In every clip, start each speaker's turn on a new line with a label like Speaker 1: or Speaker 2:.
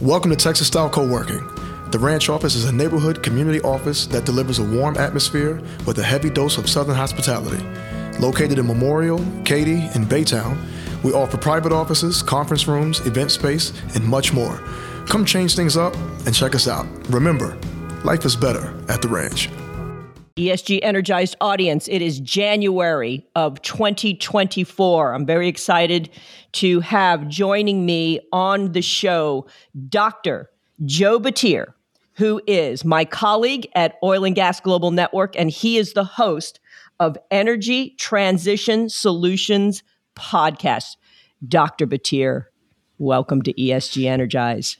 Speaker 1: Welcome to Texas Style Co-working. The Ranch office is a neighborhood community office that delivers a warm atmosphere with a heavy dose of Southern hospitality. Located in Memorial, Katy, and Baytown, we offer private offices, conference rooms, event space, and much more. Come change things up and check us out. Remember, life is better at the ranch.
Speaker 2: ESG Energized audience, it is January of 2024. I'm very excited to have joining me on the show Dr. Joe Batir, who is my colleague at Oil and Gas Global Network, and he is the host of Energy Transition Solutions podcast. Dr. Batir, welcome to ESG Energize.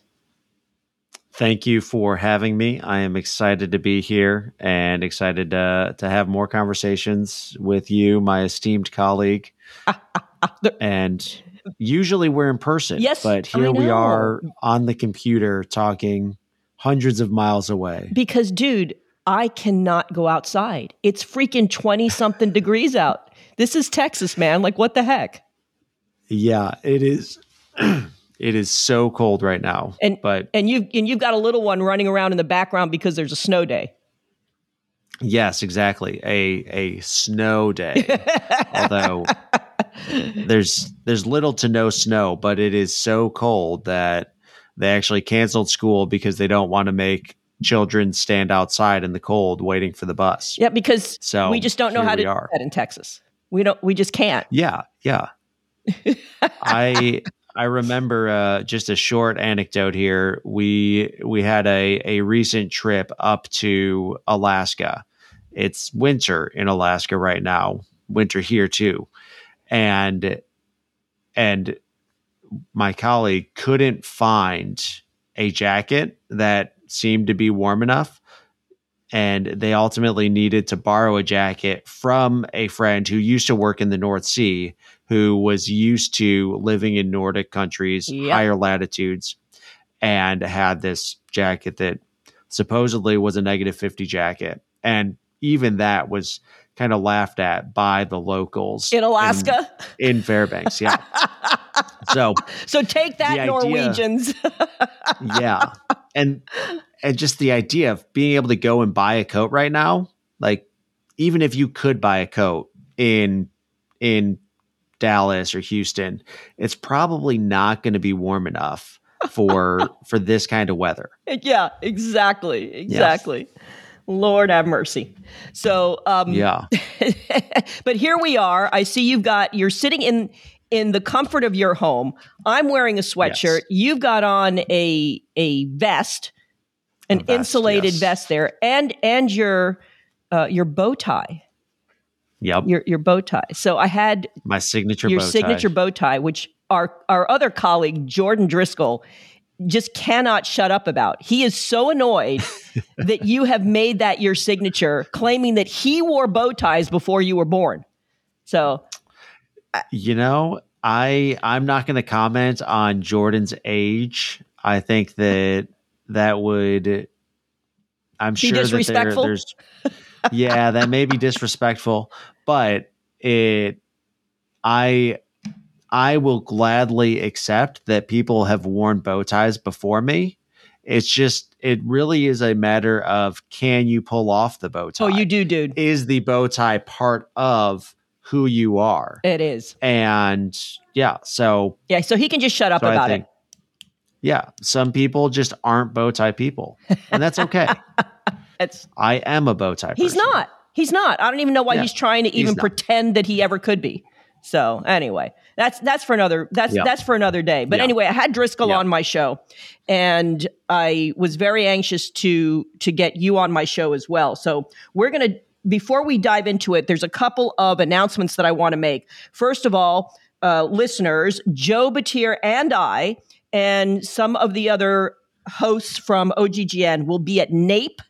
Speaker 3: Thank you for having me. I am excited to be here and excited uh, to have more conversations with you, my esteemed colleague. and usually we're in person,
Speaker 2: yes,
Speaker 3: but here we are on the computer talking hundreds of miles away.
Speaker 2: Because, dude, I cannot go outside. It's freaking 20 something degrees out. This is Texas, man. Like, what the heck?
Speaker 3: Yeah, it is. It is so cold right now.
Speaker 2: And
Speaker 3: but
Speaker 2: and you've and you've got a little one running around in the background because there's a snow day.
Speaker 3: Yes, exactly. A a snow day. Although there's there's little to no snow, but it is so cold that they actually canceled school because they don't want to make children stand outside in the cold waiting for the bus.
Speaker 2: Yeah, because so we just don't know how to are. do that in Texas. We don't we just can't.
Speaker 3: Yeah, yeah. I I remember uh, just a short anecdote here. We we had a a recent trip up to Alaska. It's winter in Alaska right now. Winter here too, and and my colleague couldn't find a jacket that seemed to be warm enough and they ultimately needed to borrow a jacket from a friend who used to work in the North Sea who was used to living in Nordic countries, yep. higher latitudes, and had this jacket that supposedly was a negative 50 jacket. And even that was kind of laughed at by the locals
Speaker 2: in Alaska,
Speaker 3: in, in Fairbanks. Yeah. so,
Speaker 2: so take that, idea, Norwegians.
Speaker 3: yeah. And, and just the idea of being able to go and buy a coat right now, like even if you could buy a coat in, in Dallas or Houston, it's probably not going to be warm enough for for this kind of weather.
Speaker 2: Yeah, exactly. Exactly. Yeah. Lord have mercy. So, um,
Speaker 3: yeah.
Speaker 2: but here we are. I see you've got you're sitting in in the comfort of your home. I'm wearing a sweatshirt. Yes. You've got on a a vest, an a vest, insulated yes. vest there, and and your uh, your bow tie.
Speaker 3: Yep.
Speaker 2: Your your bow tie. So I had
Speaker 3: my signature
Speaker 2: your
Speaker 3: bow
Speaker 2: signature bow tie, which our our other colleague Jordan Driscoll just cannot shut up about. He is so annoyed that you have made that your signature, claiming that he wore bow ties before you were born. So,
Speaker 3: you know, I I'm not going to comment on Jordan's age. I think that that would I'm sure that there, there's yeah, that may be disrespectful, but it I I will gladly accept that people have worn bow ties before me. It's just it really is a matter of can you pull off the bow tie?
Speaker 2: Oh, you do, dude.
Speaker 3: Is the bow tie part of who you are?
Speaker 2: It is.
Speaker 3: And yeah, so
Speaker 2: Yeah, so he can just shut up so about think, it.
Speaker 3: Yeah, some people just aren't bow tie people, and that's okay. it's I am a bow tie.
Speaker 2: He's
Speaker 3: person.
Speaker 2: not. He's not. I don't even know why yeah, he's trying to even pretend that he ever could be. So anyway, that's that's for another that's yeah. that's for another day. But yeah. anyway, I had Driscoll on my show, and I was very anxious to to get you on my show as well. So we're gonna before we dive into it, there's a couple of announcements that I want to make. First of all, uh, listeners, Joe Batir and I, and some of the other hosts from OGGN will be at NAPE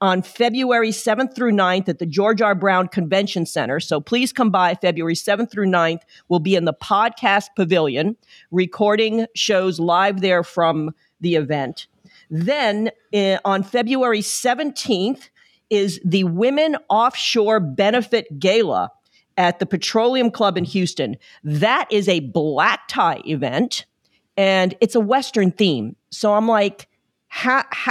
Speaker 2: on February 7th through 9th at the George R. Brown Convention Center. So please come by February 7th through 9th. We'll be in the podcast pavilion recording shows live there from the event. Then uh, on February 17th is the Women Offshore Benefit Gala at the Petroleum Club in Houston. That is a black tie event and it's a Western theme. So I'm like,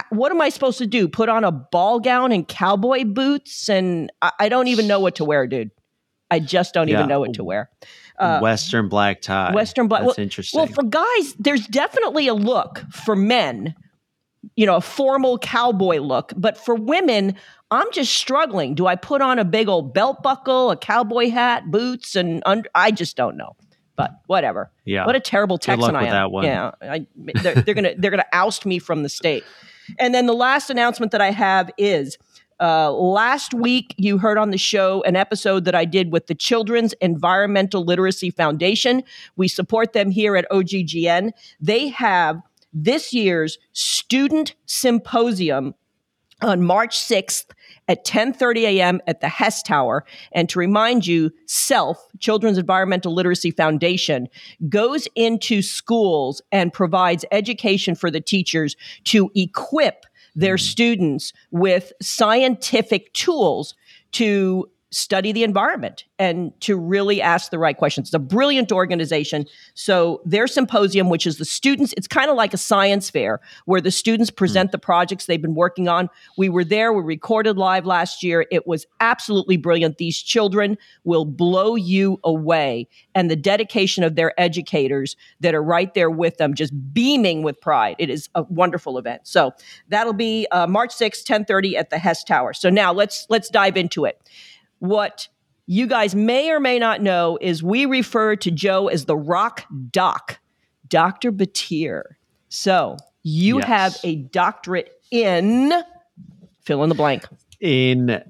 Speaker 2: what am I supposed to do? Put on a ball gown and cowboy boots? And I, I don't even know what to wear, dude. I just don't yeah. even know what to wear.
Speaker 3: Uh, Western black tie.
Speaker 2: Western black.
Speaker 3: That's
Speaker 2: well,
Speaker 3: interesting.
Speaker 2: Well, for guys, there's definitely a look for men, you know, a formal cowboy look. But for women, I'm just struggling. Do I put on a big old belt buckle, a cowboy hat, boots, and under, I just don't know. But whatever.
Speaker 3: Yeah.
Speaker 2: What a terrible Texan I am.
Speaker 3: That one.
Speaker 2: Yeah. I, they're, they're gonna they're gonna oust me from the state. And then the last announcement that I have is uh, last week, you heard on the show an episode that I did with the Children's Environmental Literacy Foundation. We support them here at OGGN. They have this year's student symposium on March 6th at 10:30 a.m. at the Hess Tower. And to remind you, CELF, Children's Environmental Literacy Foundation, goes into schools and provides education for the teachers to equip their mm-hmm. students with scientific tools to study the environment and to really ask the right questions. It's a brilliant organization. So their symposium, which is the students, it's kind of like a science fair where the students hmm. present mm. the projects they've been working on. We were there, we recorded live last year. It was absolutely brilliant. These children will blow you away. And the dedication of their educators that are right there with them, just beaming with pride. It is a wonderful event. So that'll be uh, March 6th, 1030 at the Hess Tower. So now let's let's dive into it. What you guys may or may not know is we refer to Joe as the rock doc, Dr. Batir. So you yes. have a doctorate in fill in the blank.
Speaker 3: In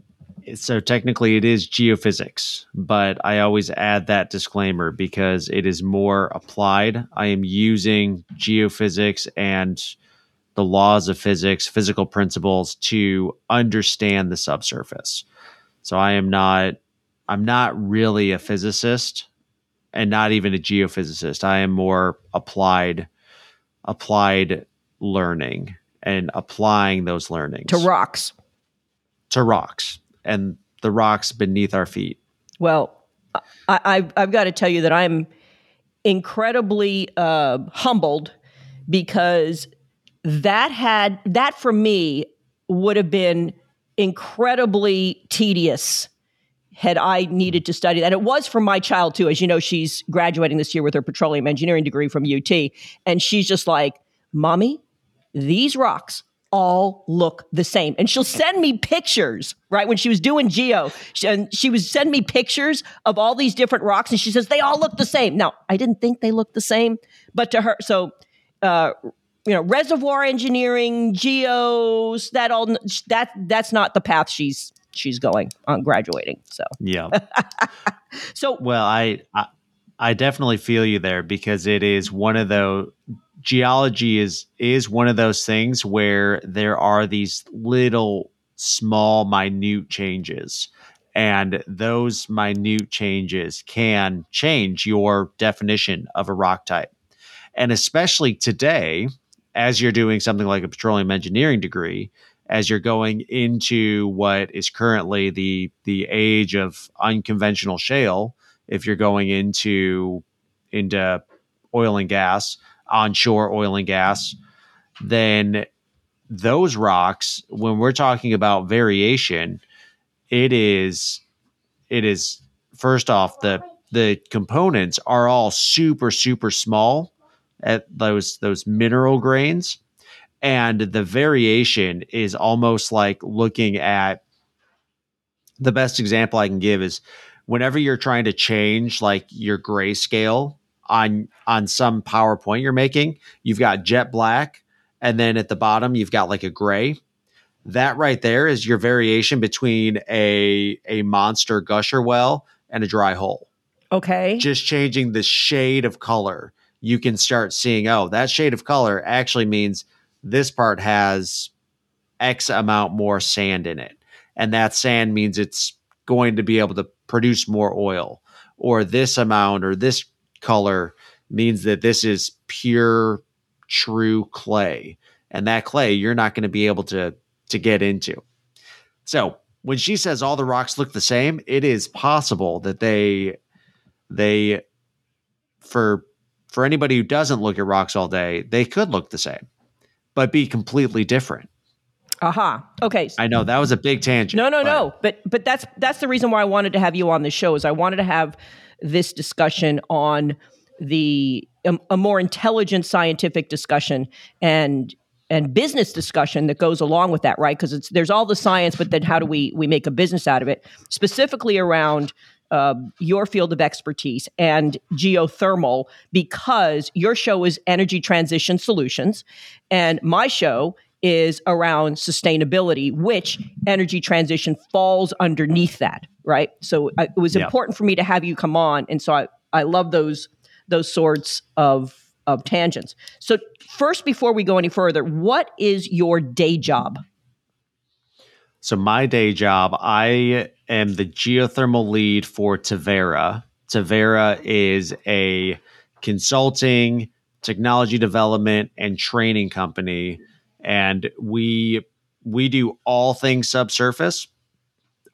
Speaker 3: so technically it is geophysics, but I always add that disclaimer because it is more applied. I am using geophysics and the laws of physics, physical principles to understand the subsurface. So I am not I'm not really a physicist and not even a geophysicist. I am more applied applied learning and applying those learnings
Speaker 2: to rocks.
Speaker 3: To rocks and the rocks beneath our feet.
Speaker 2: Well, I, I've, I've got to tell you that I'm incredibly uh, humbled because that had that for me would have been incredibly tedious had I needed to study that. It was for my child too. As you know, she's graduating this year with her petroleum engineering degree from UT. And she's just like, Mommy, these rocks all look the same. And she'll send me pictures, right? When she was doing geo, she, and she was send me pictures of all these different rocks. And she says, they all look the same. Now, I didn't think they looked the same, but to her, so, uh, you know reservoir engineering geos that all that that's not the path she's she's going on graduating so.
Speaker 3: Yeah.
Speaker 2: So
Speaker 3: well I, I i definitely feel you there because it is one of those geology is is one of those things where there are these little small minute changes. And those minute changes can change your definition of a rock type. And especially today as you're doing something like a petroleum engineering degree, as you're going into what is currently the the age of unconventional shale, if you're going into into oil and gas, onshore oil and gas, then those rocks, when we're talking about variation, it is it is first off the the components are all super super small at those those mineral grains and the variation is almost like looking at the best example I can give is whenever you're trying to change like your grayscale on on some PowerPoint you're making, you've got jet black and then at the bottom you've got like a gray. That right there is your variation between a a monster gusher well and a dry hole.
Speaker 2: Okay.
Speaker 3: Just changing the shade of color you can start seeing, oh, that shade of color actually means this part has X amount more sand in it. And that sand means it's going to be able to produce more oil. Or this amount or this color means that this is pure, true clay. And that clay you're not going to be able to, to get into. So when she says all the rocks look the same, it is possible that they they for for anybody who doesn't look at rocks all day, they could look the same, but be completely different.
Speaker 2: Aha. Uh-huh. Okay.
Speaker 3: I know that was a big tangent.
Speaker 2: No, no, but. no. But but that's that's the reason why I wanted to have you on the show is I wanted to have this discussion on the um, a more intelligent scientific discussion and and business discussion that goes along with that, right? Because it's there's all the science, but then how do we we make a business out of it? Specifically around uh, your field of expertise and geothermal, because your show is energy transition solutions, and my show is around sustainability, which energy transition falls underneath that, right? So I, uh, it was yeah. important for me to have you come on, and so I I love those those sorts of of tangents. So first, before we go any further, what is your day job?
Speaker 3: So my day job, I am the geothermal lead for Taverra. Taverra is a consulting, technology development, and training company and we we do all things subsurface.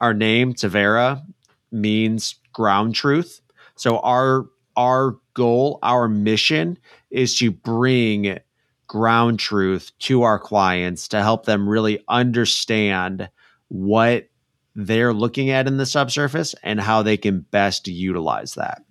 Speaker 3: Our name Taverra means ground truth. So our our goal, our mission is to bring ground truth to our clients to help them really understand what they're looking at in the subsurface and how they can best utilize that.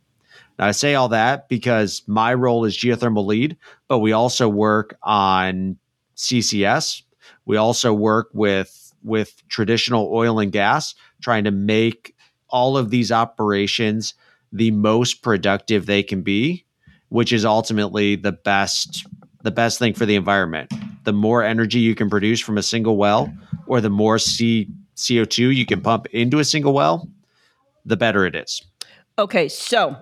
Speaker 3: Now, I say all that because my role is geothermal lead, but we also work on CCS. We also work with with traditional oil and gas, trying to make all of these operations the most productive they can be, which is ultimately the best the best thing for the environment. The more energy you can produce from a single well, or the more C, CO2 you can pump into a single well, the better it is.
Speaker 2: Okay, so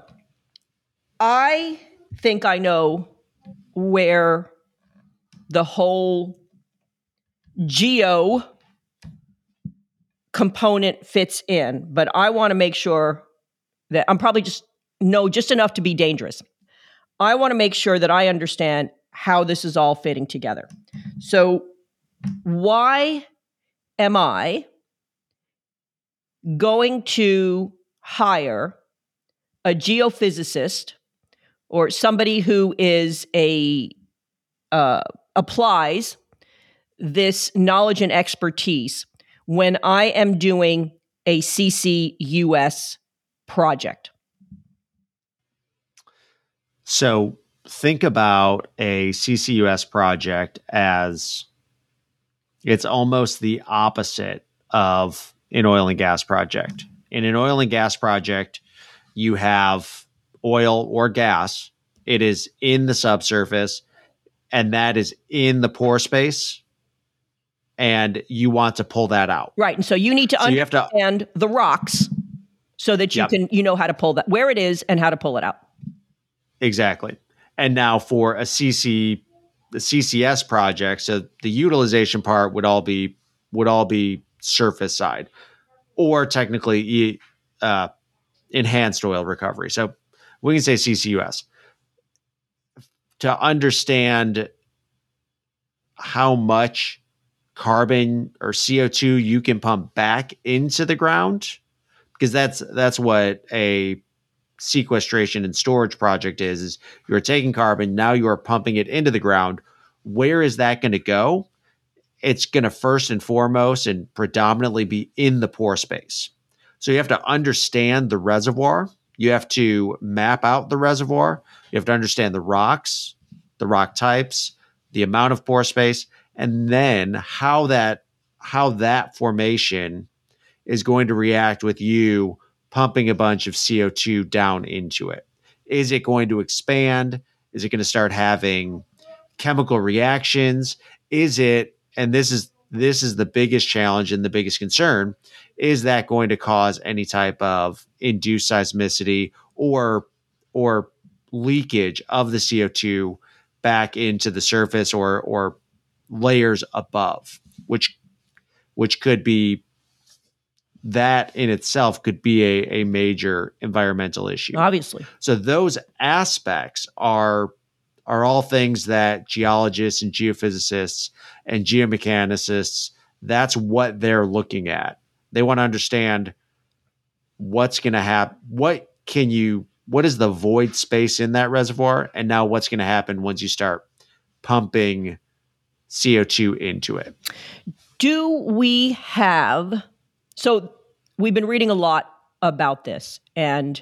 Speaker 2: I think I know where the whole geo component fits in, but I want to make sure that I'm probably just know just enough to be dangerous. I want to make sure that I understand how this is all fitting together. So, why am I going to hire a geophysicist or somebody who is a uh, applies this knowledge and expertise when I am doing a CCUS project?
Speaker 3: So think about a CCUS project as it's almost the opposite of an oil and gas project. In an oil and gas project, you have oil or gas, it is in the subsurface and that is in the pore space and you want to pull that out.
Speaker 2: Right. And so you need to so understand to, the rocks so that you yep. can you know how to pull that where it is and how to pull it out.
Speaker 3: Exactly. And now for a CC the CCS project, so the utilization part would all be would all be surface side or technically uh, enhanced oil recovery. So we can say CCUS to understand how much carbon or CO2 you can pump back into the ground because that's that's what a sequestration and storage project is is you're taking carbon now you are pumping it into the ground. Where is that going to go it's going to first and foremost and predominantly be in the pore space so you have to understand the reservoir you have to map out the reservoir you have to understand the rocks, the rock types, the amount of pore space, and then how that how that formation is going to react with you pumping a bunch of CO2 down into it. Is it going to expand? Is it going to start having chemical reactions? Is it and this is this is the biggest challenge and the biggest concern is that going to cause any type of induced seismicity or or leakage of the CO2 back into the surface or or layers above, which which could be that in itself could be a, a major environmental issue.
Speaker 2: Obviously.
Speaker 3: So those aspects are are all things that geologists and geophysicists and geomechanicists that's what they're looking at. They want to understand what's going to happen what can you what is the void space in that reservoir and now what's going to happen once you start pumping CO2 into it.
Speaker 2: Do we have so we've been reading a lot about this and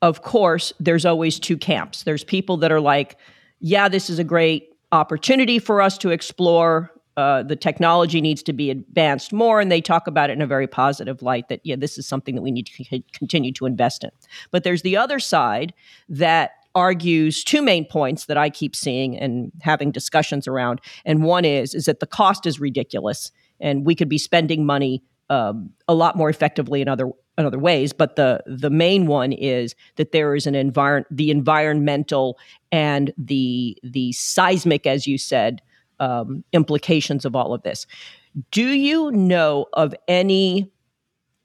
Speaker 2: of course there's always two camps. There's people that are like yeah, this is a great opportunity for us to explore uh, the technology needs to be advanced more, and they talk about it in a very positive light that, yeah, this is something that we need to c- continue to invest in. But there's the other side that argues two main points that I keep seeing and having discussions around. And one is is that the cost is ridiculous, and we could be spending money um, a lot more effectively in other in other ways. But the the main one is that there is an environment, the environmental and the the seismic, as you said, um, implications of all of this. Do you know of any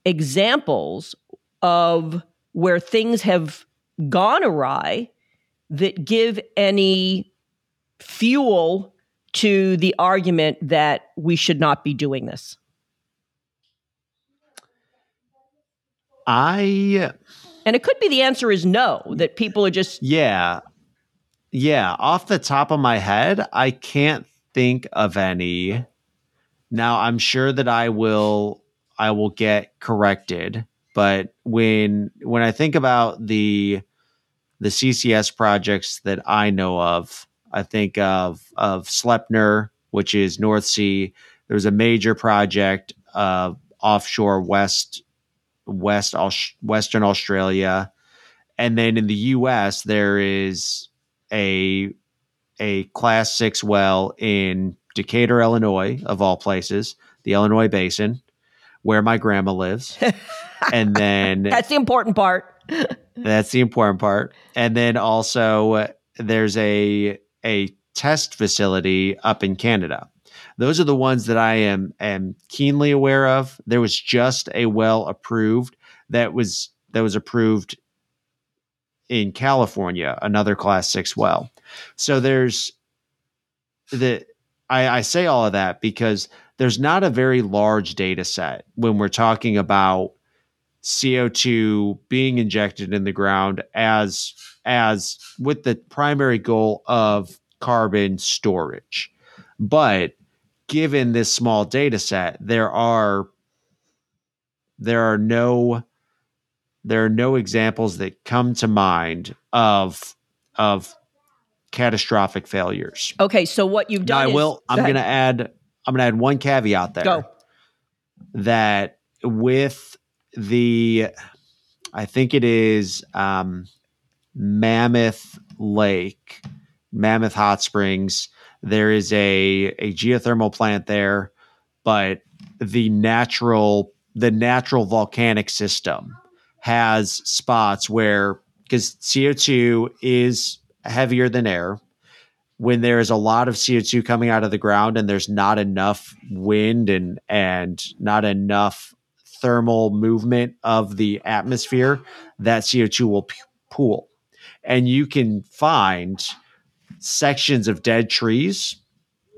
Speaker 2: examples of where things have gone awry that give any fuel to the argument that we should not be doing this?
Speaker 3: I
Speaker 2: and it could be the answer is no that people are just
Speaker 3: yeah yeah off the top of my head I can't think of any. Now I'm sure that I will I will get corrected, but when when I think about the the CCS projects that I know of, I think of of Sleipner, which is North Sea. There was a major project uh, offshore west west Western Australia, and then in the U.S. there is a a class six well in Decatur, Illinois, of all places, the Illinois Basin, where my grandma lives. and then
Speaker 2: that's the important part.
Speaker 3: that's the important part. And then also uh, there's a a test facility up in Canada. Those are the ones that I am am keenly aware of. There was just a well approved that was that was approved in California, another class six well. So there's the I, I say all of that because there's not a very large data set when we're talking about CO2 being injected in the ground as as with the primary goal of carbon storage. But given this small data set, there are there are no there are no examples that come to mind of of catastrophic failures.
Speaker 2: Okay, so what you've done
Speaker 3: now, I will I'm going to add I'm going to add one caveat there.
Speaker 2: Go.
Speaker 3: That with the I think it is um, Mammoth Lake, Mammoth Hot Springs. There is a a geothermal plant there, but the natural the natural volcanic system has spots where because CO2 is heavier than air. When there is a lot of CO2 coming out of the ground and there's not enough wind and and not enough thermal movement of the atmosphere, that CO2 will p- pool. And you can find sections of dead trees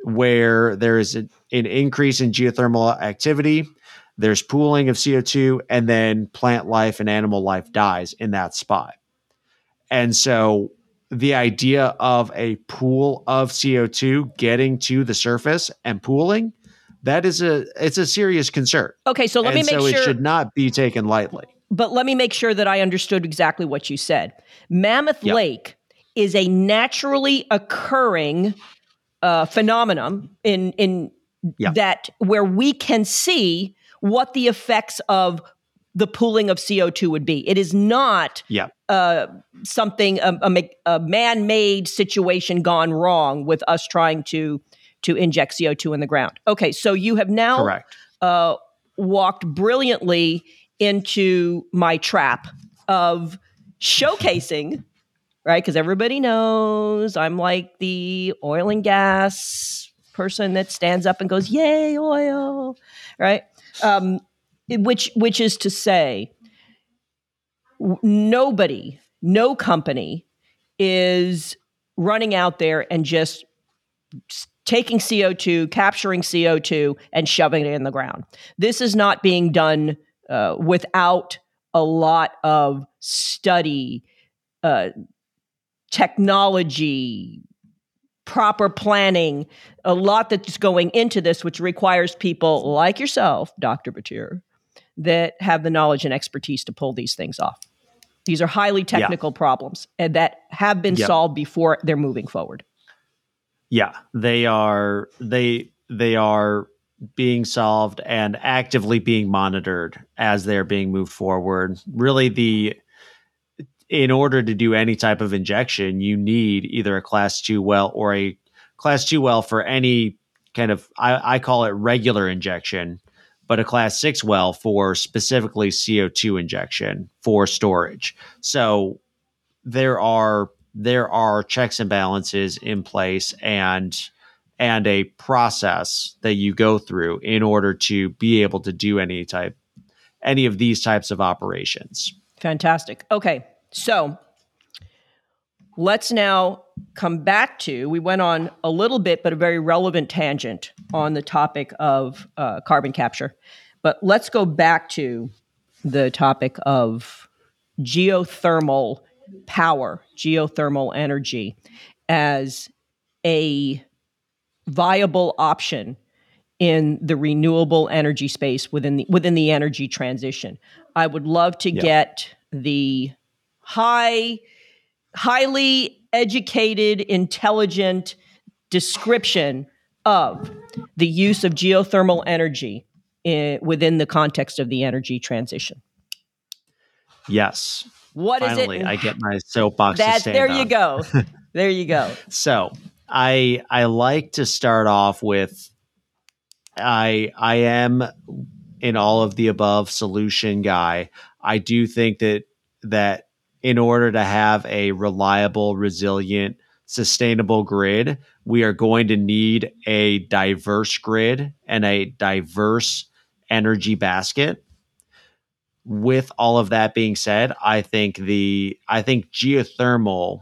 Speaker 3: where there is a, an increase in geothermal activity there's pooling of CO2, and then plant life and animal life dies in that spot. And so the idea of a pool of CO2 getting to the surface and pooling, that is a it's a serious concern.
Speaker 2: Okay, so let
Speaker 3: and
Speaker 2: me make
Speaker 3: so
Speaker 2: sure
Speaker 3: it should not be taken lightly.
Speaker 2: But let me make sure that I understood exactly what you said. Mammoth yep. Lake is a naturally occurring uh, phenomenon in in yep. that where we can see what the effects of the pooling of CO2 would be. It is not
Speaker 3: yeah.
Speaker 2: uh, something, a, a, a man made situation gone wrong with us trying to, to inject CO2 in the ground. Okay, so you have now
Speaker 3: Correct.
Speaker 2: Uh, walked brilliantly into my trap of showcasing, right? Because everybody knows I'm like the oil and gas person that stands up and goes, Yay, oil, right? um, which which is to say, nobody, no company is running out there and just taking CO2, capturing CO2, and shoving it in the ground. This is not being done uh, without a lot of study, uh, technology, proper planning, a lot that's going into this, which requires people like yourself, Dr. Batir, that have the knowledge and expertise to pull these things off. These are highly technical yeah. problems and that have been solved before they're moving forward.
Speaker 3: Yeah, they are they they are being solved and actively being monitored as they're being moved forward. Really the in order to do any type of injection, you need either a class 2 well or a class 2 well for any kind of I, I call it regular injection but a class six well for specifically CO2 injection for storage. So there are there are checks and balances in place and and a process that you go through in order to be able to do any type any of these types of operations.
Speaker 2: Fantastic. Okay. So let's now come back to we went on a little bit but a very relevant tangent on the topic of uh, carbon capture but let's go back to the topic of geothermal power geothermal energy as a viable option in the renewable energy space within the within the energy transition i would love to yeah. get the high highly educated, intelligent description of the use of geothermal energy in, within the context of the energy transition.
Speaker 3: Yes.
Speaker 2: What
Speaker 3: Finally,
Speaker 2: is it?
Speaker 3: I get my soapbox.
Speaker 2: That, there you go. there you go.
Speaker 3: so I I like to start off with I I am in all of the above solution guy. I do think that that in order to have a reliable, resilient, sustainable grid, we are going to need a diverse grid and a diverse energy basket. With all of that being said, I think the I think geothermal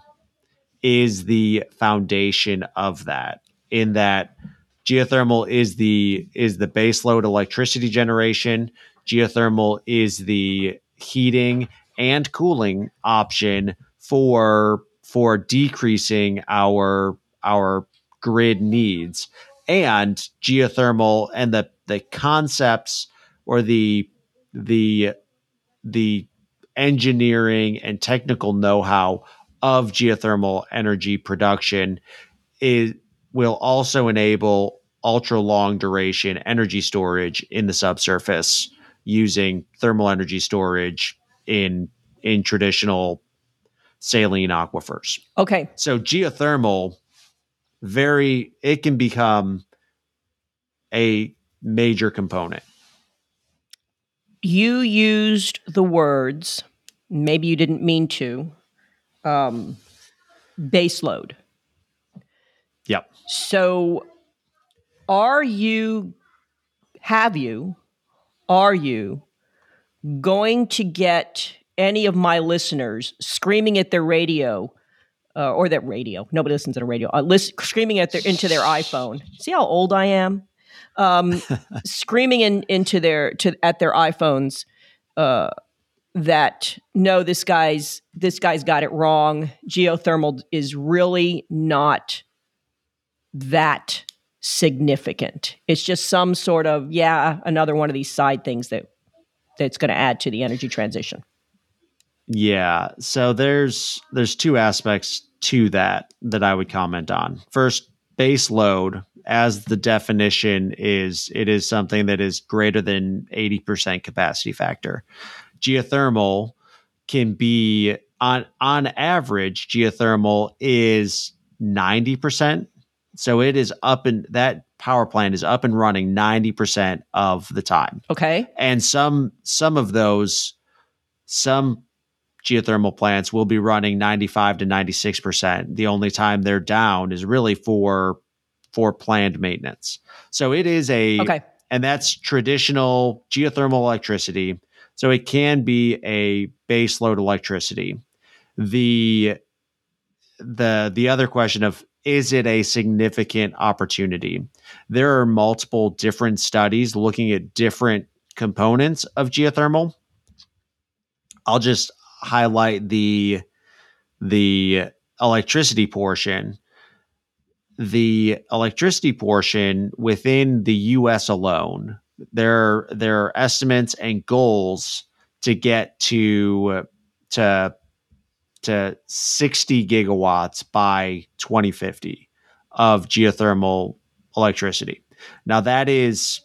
Speaker 3: is the foundation of that in that geothermal is the is the baseload electricity generation geothermal is the heating and cooling option for for decreasing our our grid needs. And geothermal and the the concepts or the the the engineering and technical know-how of geothermal energy production is will also enable ultra long duration energy storage in the subsurface using thermal energy storage in in traditional saline aquifers.
Speaker 2: Okay.
Speaker 3: So geothermal very it can become a major component.
Speaker 2: You used the words, maybe you didn't mean to, um, base load.
Speaker 3: Yep.
Speaker 2: So are you, have you, are you going to get any of my listeners screaming at their radio uh, or their radio. Nobody listens to the radio. Uh, list, screaming at their into their iPhone. See how old I am? Um, screaming in, into their to at their iPhones uh, that no, this guy's this guy's got it wrong. Geothermal is really not that significant. It's just some sort of yeah, another one of these side things that that's going to add to the energy transition.
Speaker 3: Yeah, so there's there's two aspects to that that I would comment on. First, base load as the definition is it is something that is greater than 80% capacity factor. Geothermal can be on on average geothermal is 90%. So it is up in that power plant is up and running 90% of the time.
Speaker 2: Okay.
Speaker 3: And some some of those some geothermal plants will be running 95 to 96%. The only time they're down is really for for planned maintenance. So it is a
Speaker 2: Okay.
Speaker 3: And that's traditional geothermal electricity. So it can be a base load electricity. The the the other question of is it a significant opportunity? There are multiple different studies looking at different components of geothermal. I'll just highlight the the electricity portion, the electricity portion within the US alone, there there are estimates and goals to get to to to 60 gigawatts by 2050 of geothermal electricity. Now that is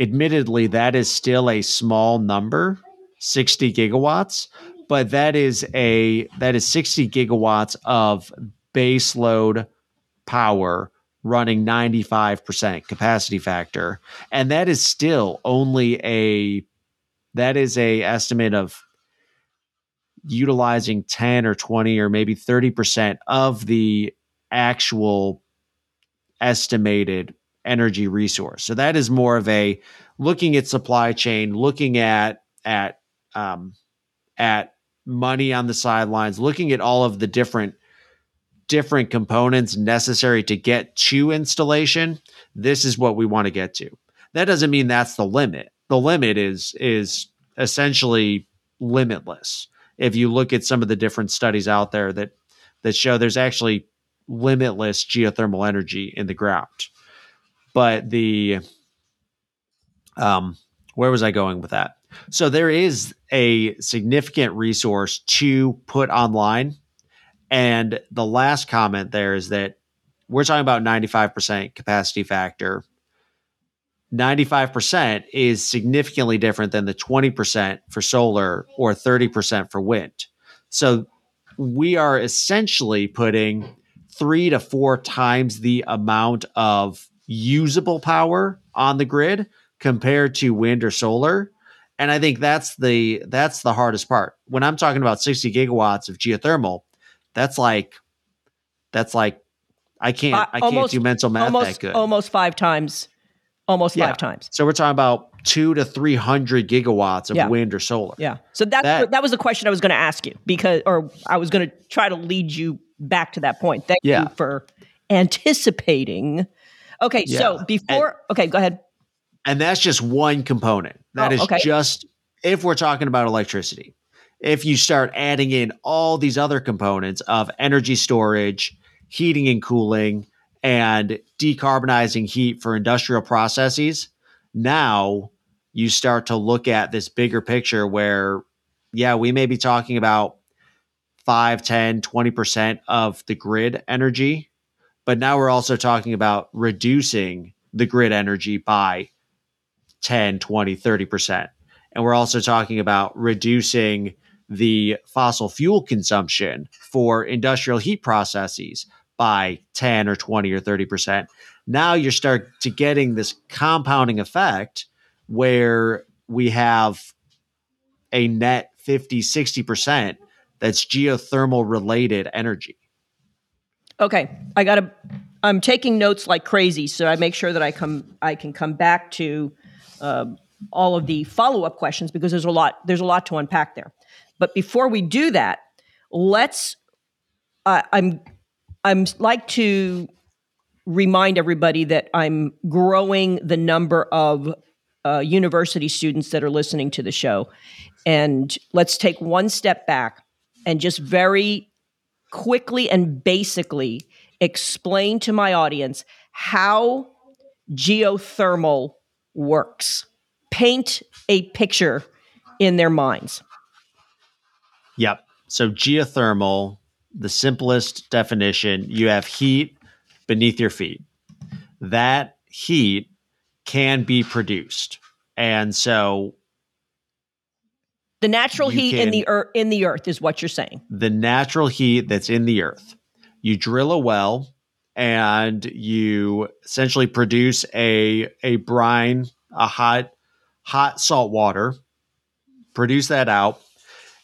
Speaker 3: admittedly that is still a small number, 60 gigawatts, but that is a that is 60 gigawatts of baseload power running 95% capacity factor and that is still only a that is a estimate of utilizing 10 or 20 or maybe 30% of the actual estimated energy resource. So that is more of a looking at supply chain, looking at at um, at money on the sidelines, looking at all of the different different components necessary to get to installation. This is what we want to get to. That doesn't mean that's the limit. The limit is is essentially limitless. If you look at some of the different studies out there that that show there's actually limitless geothermal energy in the ground. But the um where was I going with that? So there is a significant resource to put online. And the last comment there is that we're talking about 95% capacity factor. 95% is significantly different than the 20% for solar or 30% for wind. So we are essentially putting three to four times the amount of usable power on the grid compared to wind or solar. And i think that's the that's the hardest part. When i'm talking about 60 gigawatts of geothermal that's like that's like i can't uh, i can't do mental math
Speaker 2: almost,
Speaker 3: that good.
Speaker 2: almost five times almost yeah. five times
Speaker 3: so we're talking about two to 300 gigawatts of yeah. wind or solar
Speaker 2: yeah so that's that, that was the question i was going to ask you because or i was going to try to lead you back to that point thank yeah. you for anticipating okay yeah. so before and, okay go ahead
Speaker 3: and that's just one component. That oh, is okay. just if we're talking about electricity. If you start adding in all these other components of energy storage, heating and cooling, and decarbonizing heat for industrial processes, now you start to look at this bigger picture where, yeah, we may be talking about 5, 10, 20% of the grid energy, but now we're also talking about reducing the grid energy by 10, 20, 30%. And we're also talking about reducing the fossil fuel consumption for industrial heat processes by 10 or 20 or 30%. Now you start to getting this compounding effect where we have a net 50, 60% that's geothermal related energy.
Speaker 2: Okay, I got to I'm taking notes like crazy so I make sure that I come I can come back to uh, all of the follow up questions because there's a lot there's a lot to unpack there. But before we do that, let's uh, I'm I'm like to remind everybody that I'm growing the number of uh, university students that are listening to the show, and let's take one step back and just very quickly and basically explain to my audience how geothermal works. Paint a picture in their minds.
Speaker 3: Yep. So geothermal, the simplest definition, you have heat beneath your feet. That heat can be produced. And so
Speaker 2: the natural heat can, in the earth in the earth is what you're saying.
Speaker 3: The natural heat that's in the earth. You drill a well, and you essentially produce a a brine, a hot hot salt water, produce that out,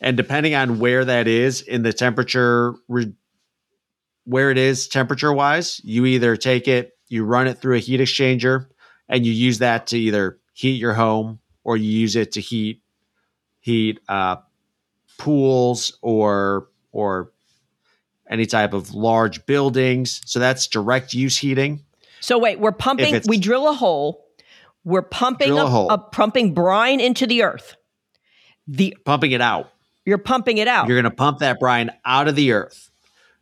Speaker 3: and depending on where that is in the temperature re- where it is temperature wise, you either take it, you run it through a heat exchanger, and you use that to either heat your home or you use it to heat heat uh, pools or or any type of large buildings. So that's direct use heating.
Speaker 2: So wait, we're pumping. We drill a hole. We're pumping a, a, a, pumping brine into the earth.
Speaker 3: The pumping it out.
Speaker 2: You're pumping it out.
Speaker 3: You're going to pump that brine out of the earth.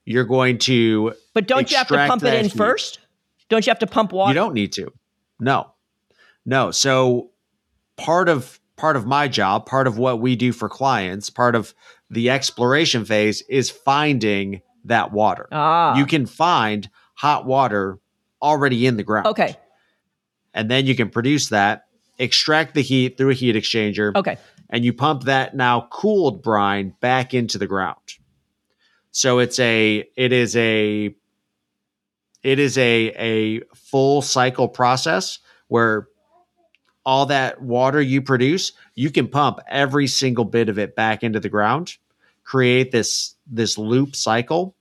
Speaker 3: You're going to.
Speaker 2: But don't you have to pump it in heat. first? Don't you have to pump water?
Speaker 3: You don't need to. No. No. So part of part of my job, part of what we do for clients, part of the exploration phase is finding that water.
Speaker 2: Ah.
Speaker 3: You can find hot water already in the ground.
Speaker 2: Okay.
Speaker 3: And then you can produce that, extract the heat through a heat exchanger.
Speaker 2: Okay.
Speaker 3: And you pump that now cooled brine back into the ground. So it's a it is a it is a a full cycle process where all that water you produce, you can pump every single bit of it back into the ground, create this this loop cycle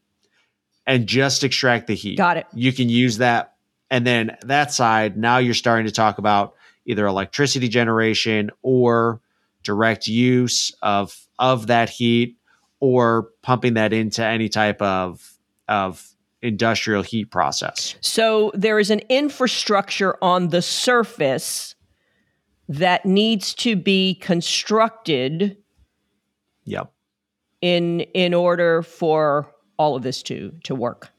Speaker 3: and just extract the heat.
Speaker 2: Got it.
Speaker 3: You can use that and then that side now you're starting to talk about either electricity generation or direct use of of that heat or pumping that into any type of of industrial heat process.
Speaker 2: So there is an infrastructure on the surface that needs to be constructed
Speaker 3: yep
Speaker 2: in in order for all of this to to work.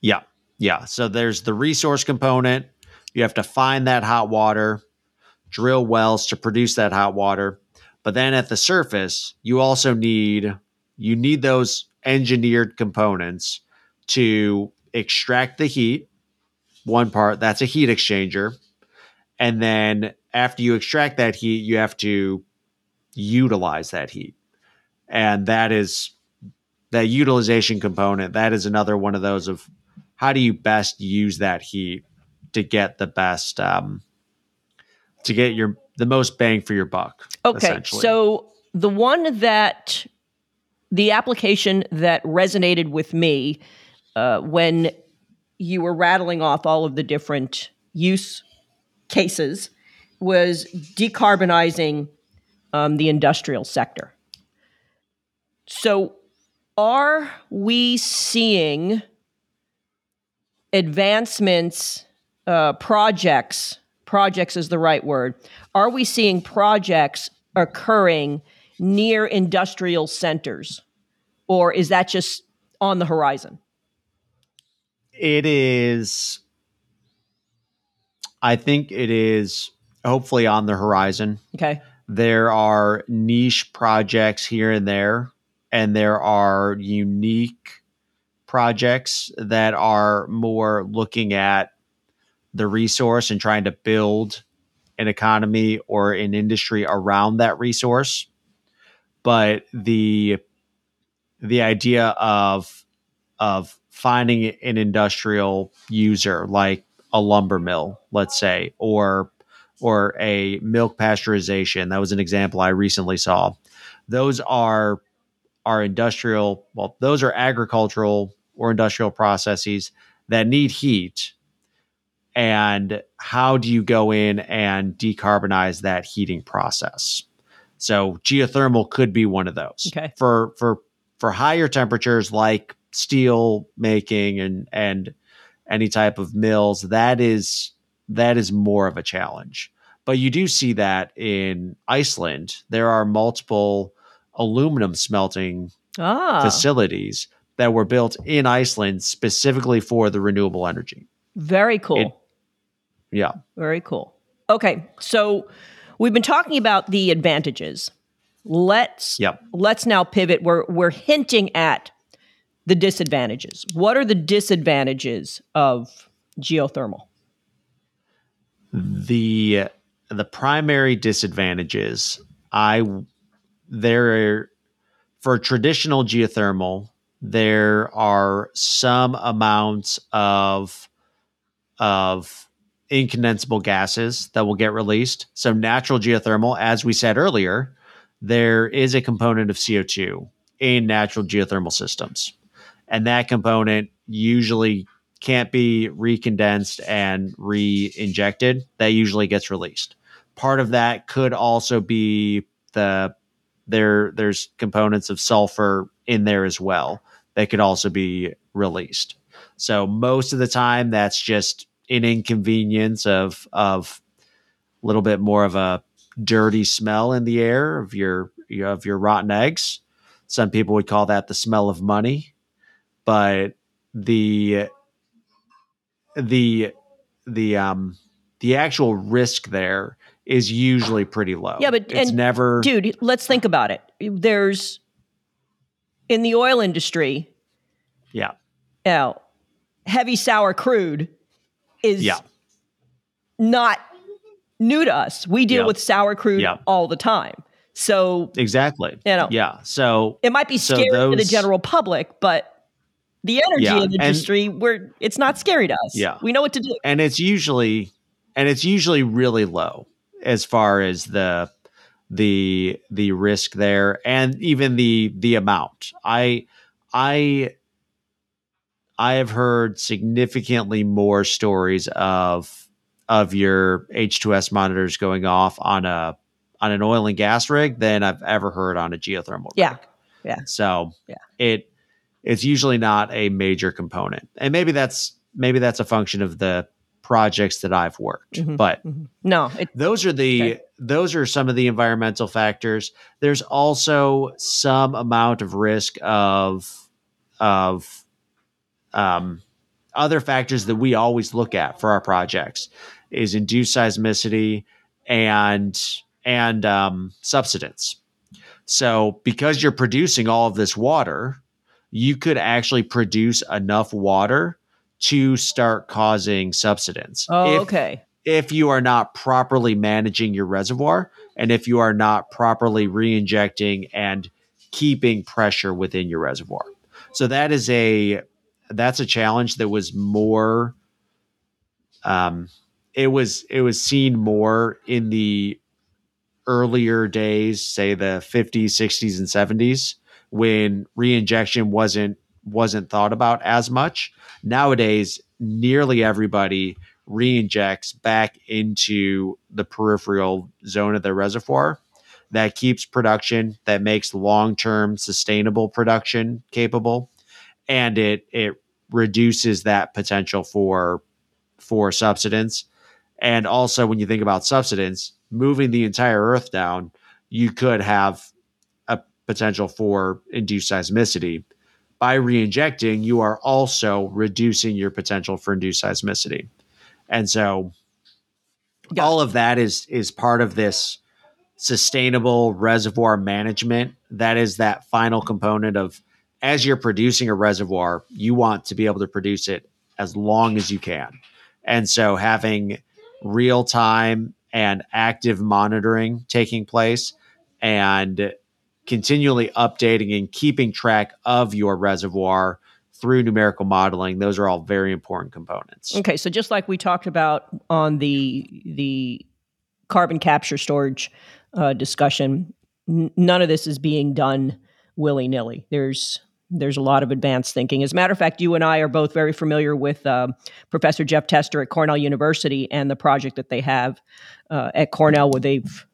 Speaker 3: Yeah. Yeah, so there's the resource component. You have to find that hot water, drill wells to produce that hot water. But then at the surface, you also need you need those engineered components to extract the heat. One part, that's a heat exchanger. And then after you extract that heat, you have to utilize that heat. And that is that utilization component. That is another one of those of how do you best use that heat to get the best um, to get your the most bang for your buck.
Speaker 2: Okay. So the one that the application that resonated with me uh, when you were rattling off all of the different use cases was decarbonizing um, the industrial sector. So, are we seeing advancements, uh, projects? Projects is the right word. Are we seeing projects occurring near industrial centers? or is that just on the horizon?
Speaker 3: It is. I think it is hopefully on the horizon.
Speaker 2: Okay.
Speaker 3: There are niche projects here and there, and there are unique projects that are more looking at the resource and trying to build an economy or an industry around that resource. But the the idea of of finding an industrial user like a lumber mill, let's say, or or a milk pasteurization. That was an example I recently saw. Those are are industrial, well, those are agricultural or industrial processes that need heat. And how do you go in and decarbonize that heating process? So geothermal could be one of those.
Speaker 2: Okay.
Speaker 3: For for for higher temperatures like steel making and and any type of mills that is that is more of a challenge but you do see that in Iceland there are multiple aluminum smelting
Speaker 2: ah.
Speaker 3: facilities that were built in Iceland specifically for the renewable energy
Speaker 2: very cool it,
Speaker 3: yeah
Speaker 2: very cool okay so we've been talking about the advantages Let's
Speaker 3: yep.
Speaker 2: let's now pivot. We're we're hinting at the disadvantages. What are the disadvantages of geothermal?
Speaker 3: The the primary disadvantages I there are for traditional geothermal there are some amounts of of incondensable gases that will get released. So natural geothermal as we said earlier there is a component of CO2 in natural geothermal systems. And that component usually can't be recondensed and re injected. That usually gets released. Part of that could also be the there there's components of sulfur in there as well that could also be released. So most of the time that's just an inconvenience of of a little bit more of a dirty smell in the air of your of your rotten eggs. Some people would call that the smell of money, but the the the um the actual risk there is usually pretty low.
Speaker 2: Yeah, but
Speaker 3: it's never
Speaker 2: dude, let's think about it. There's in the oil industry,
Speaker 3: yeah.
Speaker 2: You know, heavy sour crude is
Speaker 3: yeah.
Speaker 2: not new to us. We deal with sour crude all the time. So
Speaker 3: exactly,
Speaker 2: you know,
Speaker 3: yeah. So
Speaker 2: it might be scary so those, to the general public, but the energy yeah, industry, and, we're it's not scary to us.
Speaker 3: Yeah,
Speaker 2: we know what to do,
Speaker 3: and it's usually and it's usually really low as far as the the the risk there and even the the amount. I I I have heard significantly more stories of of your H2S monitors going off on a on an oil and gas rig than I've ever heard on a geothermal
Speaker 2: yeah.
Speaker 3: rig.
Speaker 2: Yeah.
Speaker 3: So
Speaker 2: yeah.
Speaker 3: it it's usually not a major component. And maybe that's maybe that's a function of the projects that I've worked. Mm-hmm. But
Speaker 2: mm-hmm. no,
Speaker 3: it, those are the okay. those are some of the environmental factors. There's also some amount of risk of of um, other factors that we always look at for our projects is induced seismicity and and um, subsidence. So because you're producing all of this water, you could actually produce enough water to start causing subsidence.
Speaker 2: Oh, if, okay.
Speaker 3: If you are not properly managing your reservoir and if you are not properly re-injecting and keeping pressure within your reservoir. So that is a that's a challenge that was more um it was it was seen more in the earlier days say the 50s 60s and 70s when reinjection wasn't wasn't thought about as much. Nowadays nearly everybody reinjects back into the peripheral zone of the reservoir that keeps production that makes long-term sustainable production capable and it it reduces that potential for for subsidence. And also, when you think about subsidence, moving the entire Earth down, you could have a potential for induced seismicity. By re-injecting, you are also reducing your potential for induced seismicity. And so, all of that is is part of this sustainable reservoir management. That is that final component of as you're producing a reservoir, you want to be able to produce it as long as you can. And so having real time and active monitoring taking place and continually updating and keeping track of your reservoir through numerical modeling those are all very important components
Speaker 2: okay so just like we talked about on the the carbon capture storage uh, discussion n- none of this is being done willy-nilly there's there's a lot of advanced thinking. As a matter of fact, you and I are both very familiar with uh, Professor Jeff Tester at Cornell University and the project that they have uh, at Cornell, where they've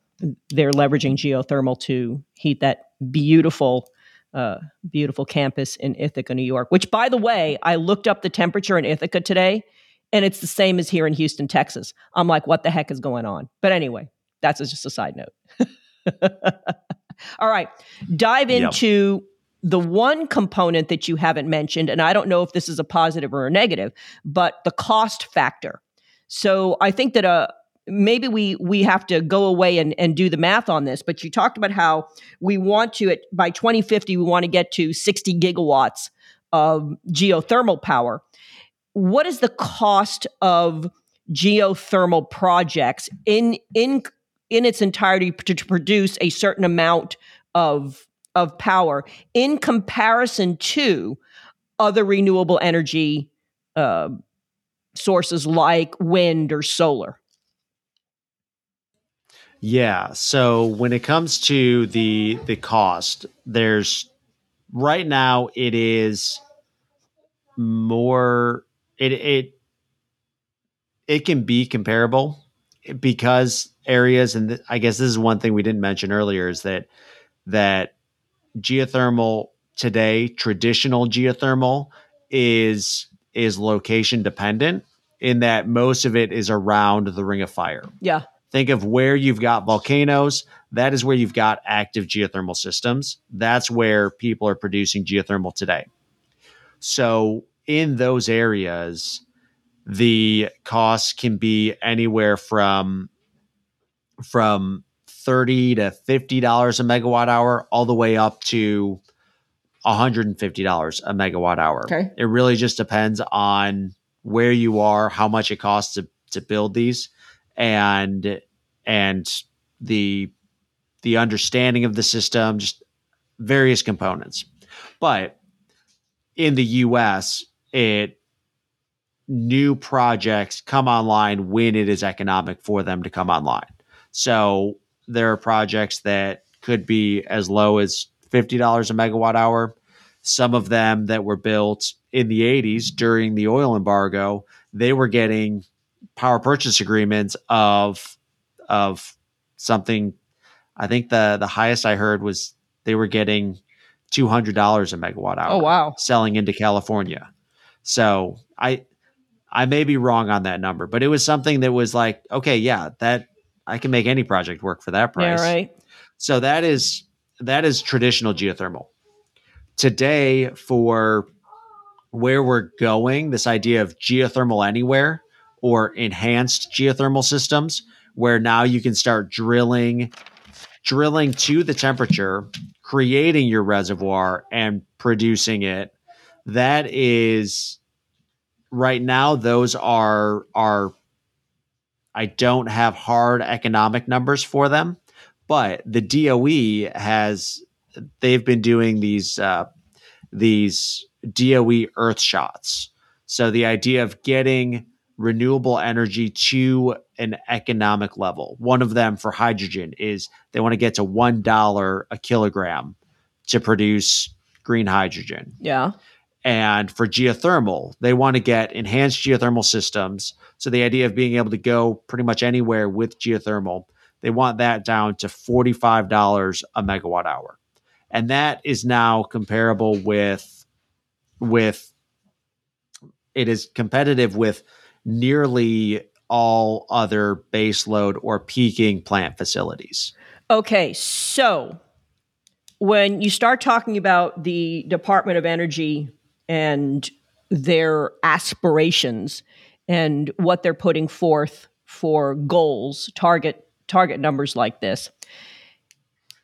Speaker 2: they're leveraging geothermal to heat that beautiful, uh, beautiful campus in Ithaca, New York. Which, by the way, I looked up the temperature in Ithaca today, and it's the same as here in Houston, Texas. I'm like, what the heck is going on? But anyway, that's just a side note. All right, dive into. Yep the one component that you haven't mentioned, and I don't know if this is a positive or a negative, but the cost factor. So I think that uh, maybe we we have to go away and, and do the math on this. But you talked about how we want to at by 2050 we want to get to 60 gigawatts of geothermal power. What is the cost of geothermal projects in in in its entirety to, to produce a certain amount of of power in comparison to other renewable energy uh, sources like wind or solar?
Speaker 3: Yeah. So when it comes to the the cost, there's right now it is more it it it can be comparable because areas and th- I guess this is one thing we didn't mention earlier is that that geothermal today, traditional geothermal is is location dependent in that most of it is around the ring of fire.
Speaker 2: Yeah.
Speaker 3: Think of where you've got volcanoes. That is where you've got active geothermal systems. That's where people are producing geothermal today. So, in those areas, the costs can be anywhere from from 30 to 50 dollars a megawatt hour all the way up to 150 dollars a megawatt hour.
Speaker 2: Okay.
Speaker 3: it really just depends on where you are how much it costs to, to build these and and the the understanding of the system just various components. But in the US it new projects come online when it is economic for them to come online. So there are projects that could be as low as $50 a megawatt hour. Some of them that were built in the 80s during the oil embargo, they were getting power purchase agreements of of something I think the the highest I heard was they were getting two hundred dollars a megawatt hour.
Speaker 2: Oh wow!
Speaker 3: Selling into California, so I I may be wrong on that number, but it was something that was like, okay, yeah, that I can make any project work for that price.
Speaker 2: Yeah, right.
Speaker 3: So that is that is traditional geothermal. Today, for where we're going, this idea of geothermal anywhere or enhanced geothermal systems, where now you can start drilling, drilling to the temperature, creating your reservoir and producing it. That is right now, those are are I don't have hard economic numbers for them, but the DOE has they've been doing these uh, these DOE Earth shots. So the idea of getting renewable energy to an economic level. One of them for hydrogen is they want to get to one dollar a kilogram to produce green hydrogen.
Speaker 2: Yeah.
Speaker 3: And for geothermal, they want to get enhanced geothermal systems. So the idea of being able to go pretty much anywhere with geothermal, they want that down to $45 a megawatt hour. And that is now comparable with with it is competitive with nearly all other baseload or peaking plant facilities.
Speaker 2: Okay, so when you start talking about the Department of Energy and their aspirations and what they're putting forth for goals, target target numbers like this.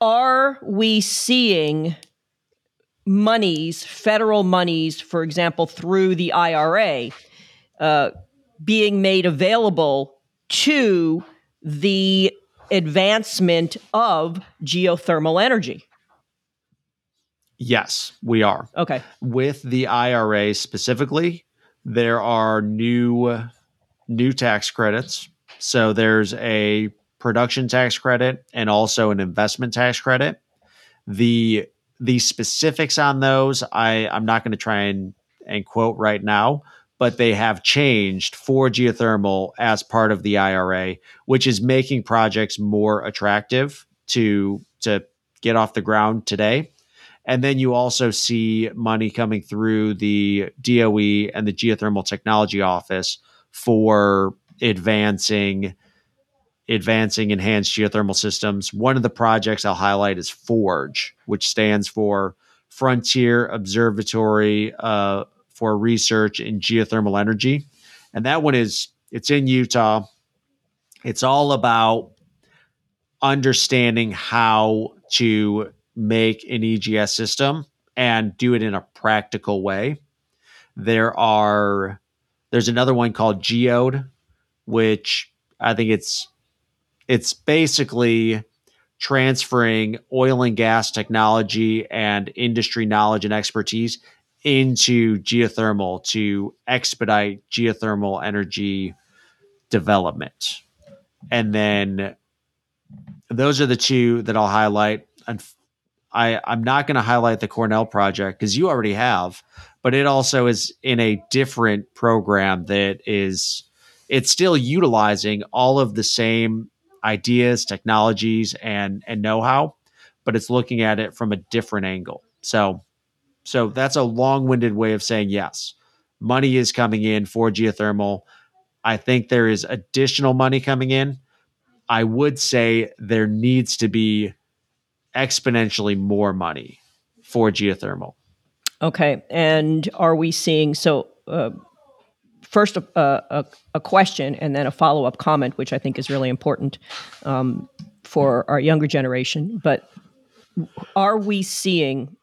Speaker 2: Are we seeing monies, federal monies, for example, through the IRA, uh, being made available to the advancement of geothermal energy?
Speaker 3: Yes, we are.
Speaker 2: Okay.
Speaker 3: With the IRA specifically, there are new new tax credits. So there's a production tax credit and also an investment tax credit. The the specifics on those I I'm not going to try and and quote right now, but they have changed for geothermal as part of the IRA, which is making projects more attractive to to get off the ground today. And then you also see money coming through the DOE and the Geothermal Technology Office for advancing advancing enhanced geothermal systems. One of the projects I'll highlight is Forge, which stands for Frontier Observatory uh, for Research in Geothermal Energy, and that one is it's in Utah. It's all about understanding how to make an EGS system and do it in a practical way. There are there's another one called Geode, which I think it's it's basically transferring oil and gas technology and industry knowledge and expertise into geothermal to expedite geothermal energy development. And then those are the two that I'll highlight. I, I'm not going to highlight the Cornell project because you already have, but it also is in a different program that is it's still utilizing all of the same ideas, technologies, and and know-how, but it's looking at it from a different angle. So so that's a long-winded way of saying yes. Money is coming in for geothermal. I think there is additional money coming in. I would say there needs to be exponentially more money for geothermal.
Speaker 2: Okay. And are we seeing so uh, first a, a, a, question and then a follow up comment, which I think is really important um, for our younger generation. But are we seeing?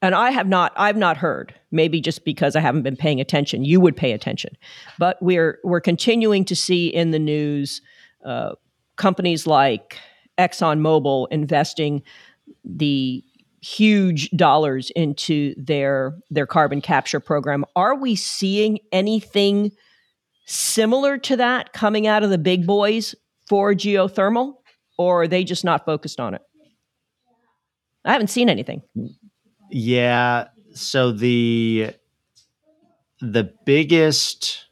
Speaker 2: And I have not. I've not heard. Maybe just because I haven't been paying attention. You would pay attention, but we're we're continuing to see in the news uh, companies like ExxonMobil investing the huge dollars into their their carbon capture program. Are we seeing anything similar to that coming out of the big boys for geothermal or are they just not focused on it? I haven't seen anything.
Speaker 3: Yeah, so the the biggest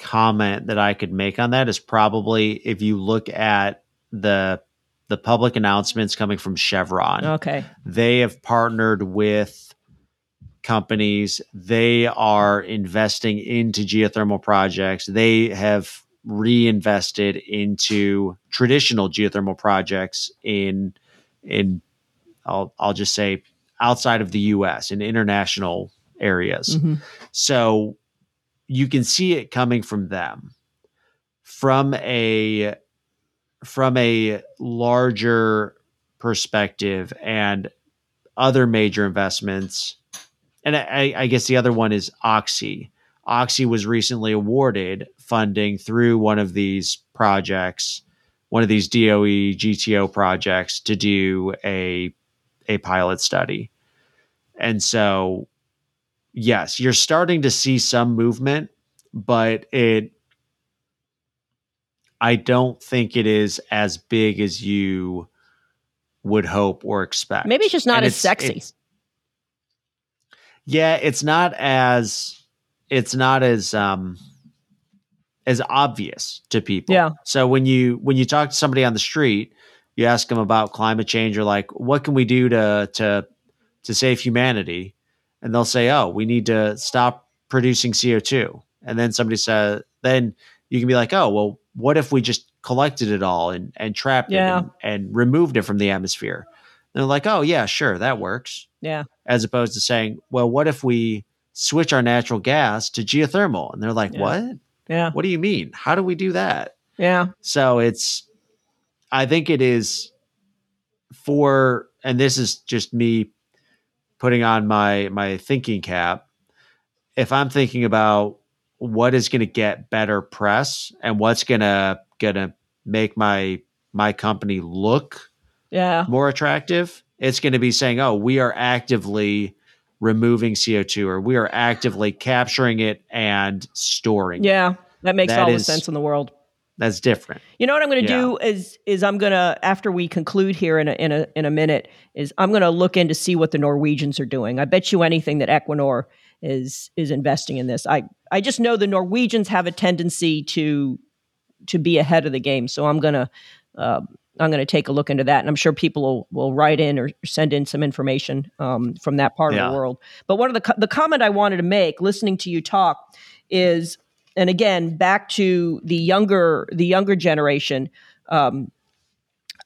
Speaker 3: comment that I could make on that is probably if you look at the the public announcements coming from Chevron.
Speaker 2: Okay.
Speaker 3: They have partnered with companies. They are investing into geothermal projects. They have reinvested into traditional geothermal projects in in I'll I'll just say outside of the US in international areas. Mm-hmm. So you can see it coming from them. From a from a larger perspective and other major investments, and I, I, guess the other one is Oxy. Oxy was recently awarded funding through one of these projects, one of these DOE GTO projects to do a a pilot study. And so yes, you're starting to see some movement, but it I don't think it is as big as you would hope or expect.
Speaker 2: Maybe it's just not and as sexy.
Speaker 3: It's, yeah, it's not as it's not as um as obvious to people.
Speaker 2: Yeah.
Speaker 3: So when you when you talk to somebody on the street, you ask them about climate change or like what can we do to to to save humanity? And they'll say, "Oh, we need to stop producing CO2." And then somebody says then you can be like, "Oh, well, what if we just collected it all and, and trapped yeah. it and, and, removed it from the atmosphere? And they're like, oh, yeah, sure, that works.
Speaker 2: Yeah.
Speaker 3: As opposed to saying, well, what if we switch our natural gas to geothermal? And they're like,
Speaker 2: yeah.
Speaker 3: what?
Speaker 2: Yeah.
Speaker 3: What do you mean? How do we do that?
Speaker 2: Yeah.
Speaker 3: So it's, I think it is for, and this is just me putting on my my thinking cap. If I'm thinking about what is going to get better press and what's going to going to make my my company look
Speaker 2: yeah.
Speaker 3: more attractive it's going to be saying oh we are actively removing co2 or we are actively capturing it and storing
Speaker 2: yeah that makes that all is, the sense in the world.
Speaker 3: That's different.
Speaker 2: You know what i'm going to yeah. do is is i'm going to after we conclude here in a, in a in a minute is i'm going to look in to see what the norwegians are doing. I bet you anything that equinor is is investing in this. I I just know the Norwegians have a tendency to to be ahead of the game, so I'm gonna uh, I'm gonna take a look into that, and I'm sure people will will write in or send in some information um, from that part yeah. of the world. But one of the the comment I wanted to make, listening to you talk, is and again back to the younger the younger generation. Um,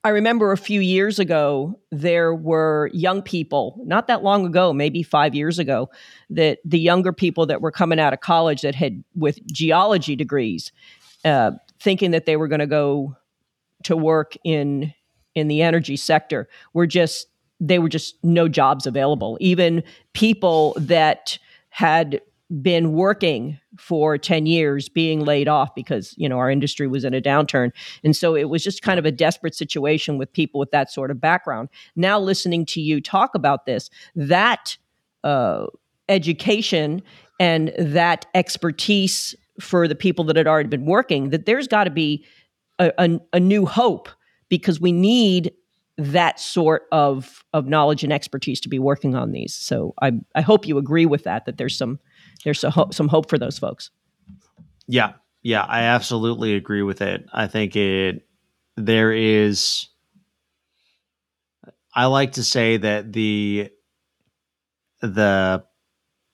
Speaker 2: I remember a few years ago, there were young people, not that long ago, maybe five years ago, that the younger people that were coming out of college that had with geology degrees, uh, thinking that they were going to go to work in in the energy sector, were just they were just no jobs available. Even people that had been working for 10 years being laid off because you know our industry was in a downturn. And so it was just kind of a desperate situation with people with that sort of background. Now listening to you talk about this that uh, education and that expertise for the people that had already been working that there's got to be a, a, a new hope because we need that sort of of knowledge and expertise to be working on these. So i i hope you agree with that that there's some there's some hope, some hope for those folks.
Speaker 3: Yeah, yeah, I absolutely agree with it. I think it there is. I like to say that the the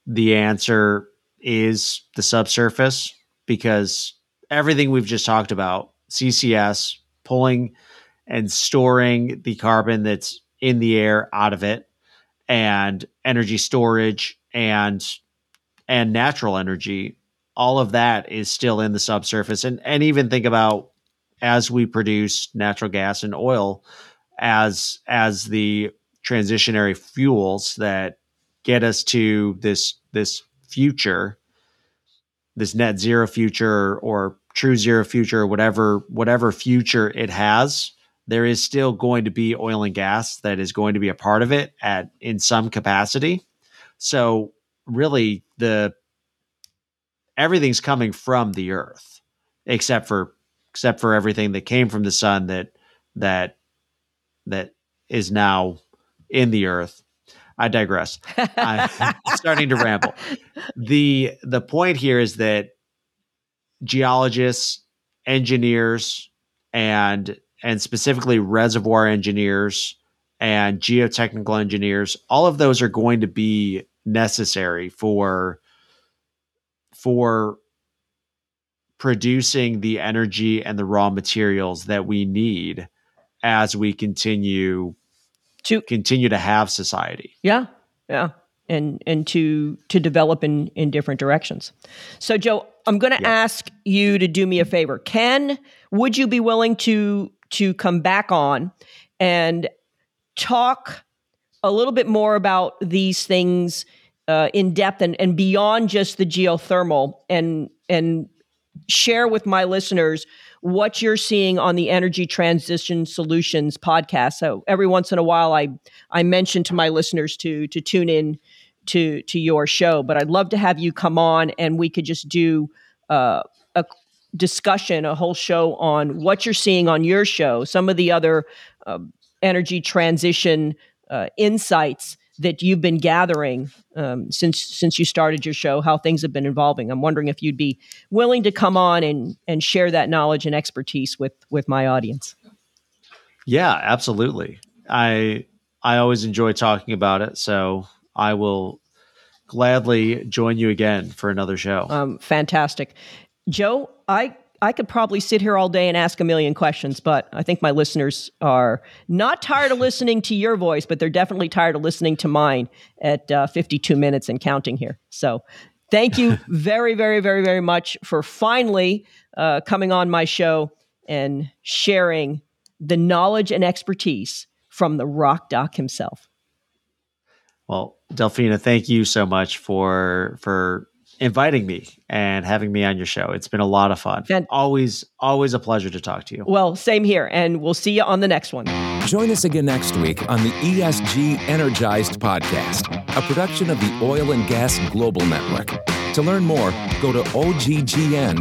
Speaker 3: the answer is the subsurface because everything we've just talked about CCS, pulling and storing the carbon that's in the air out of it, and energy storage and and natural energy. All of that is still in the subsurface, and and even think about as we produce natural gas and oil as as the transitionary fuels that get us to this this future this net zero future or true zero future whatever whatever future it has there is still going to be oil and gas that is going to be a part of it at in some capacity so really the everything's coming from the earth except for except for everything that came from the sun that that that is now in the earth. I digress. I'm starting to ramble. The the point here is that geologists, engineers, and and specifically reservoir engineers and geotechnical engineers, all of those are going to be necessary for for producing the energy and the raw materials that we need as we continue to continue to have society.
Speaker 2: Yeah. Yeah. And and to to develop in in different directions. So Joe, I'm going to yep. ask you to do me a favor. Ken, would you be willing to to come back on and talk a little bit more about these things uh, in depth and, and beyond just the geothermal and and share with my listeners what you're seeing on the Energy Transition Solutions podcast. So every once in a while, I I mention to my listeners to to tune in to to your show. But I'd love to have you come on and we could just do uh, a discussion, a whole show on what you're seeing on your show, some of the other uh, energy transition uh, insights that you've been gathering um, since since you started your show, how things have been evolving. I'm wondering if you'd be willing to come on and and share that knowledge and expertise with with my audience.
Speaker 3: Yeah, absolutely. I I always enjoy talking about it, so I will gladly join you again for another show.
Speaker 2: Um, fantastic, Joe. I I could probably sit here all day and ask a million questions, but I think my listeners are not tired of listening to your voice, but they're definitely tired of listening to mine at uh, 52 minutes and counting here. So thank you very, very, very, very much for finally uh, coming on my show and sharing the knowledge and expertise from the rock doc himself.
Speaker 3: Well, Delfina, thank you so much for for inviting me and having me on your show. It's been a lot of fun. And always, always a pleasure to talk to you.
Speaker 2: Well, same here. And we'll see you on the next one.
Speaker 4: Join us again next week on the ESG Energized podcast, a production of the Oil and Gas Global Network. To learn more, go to oggn.com.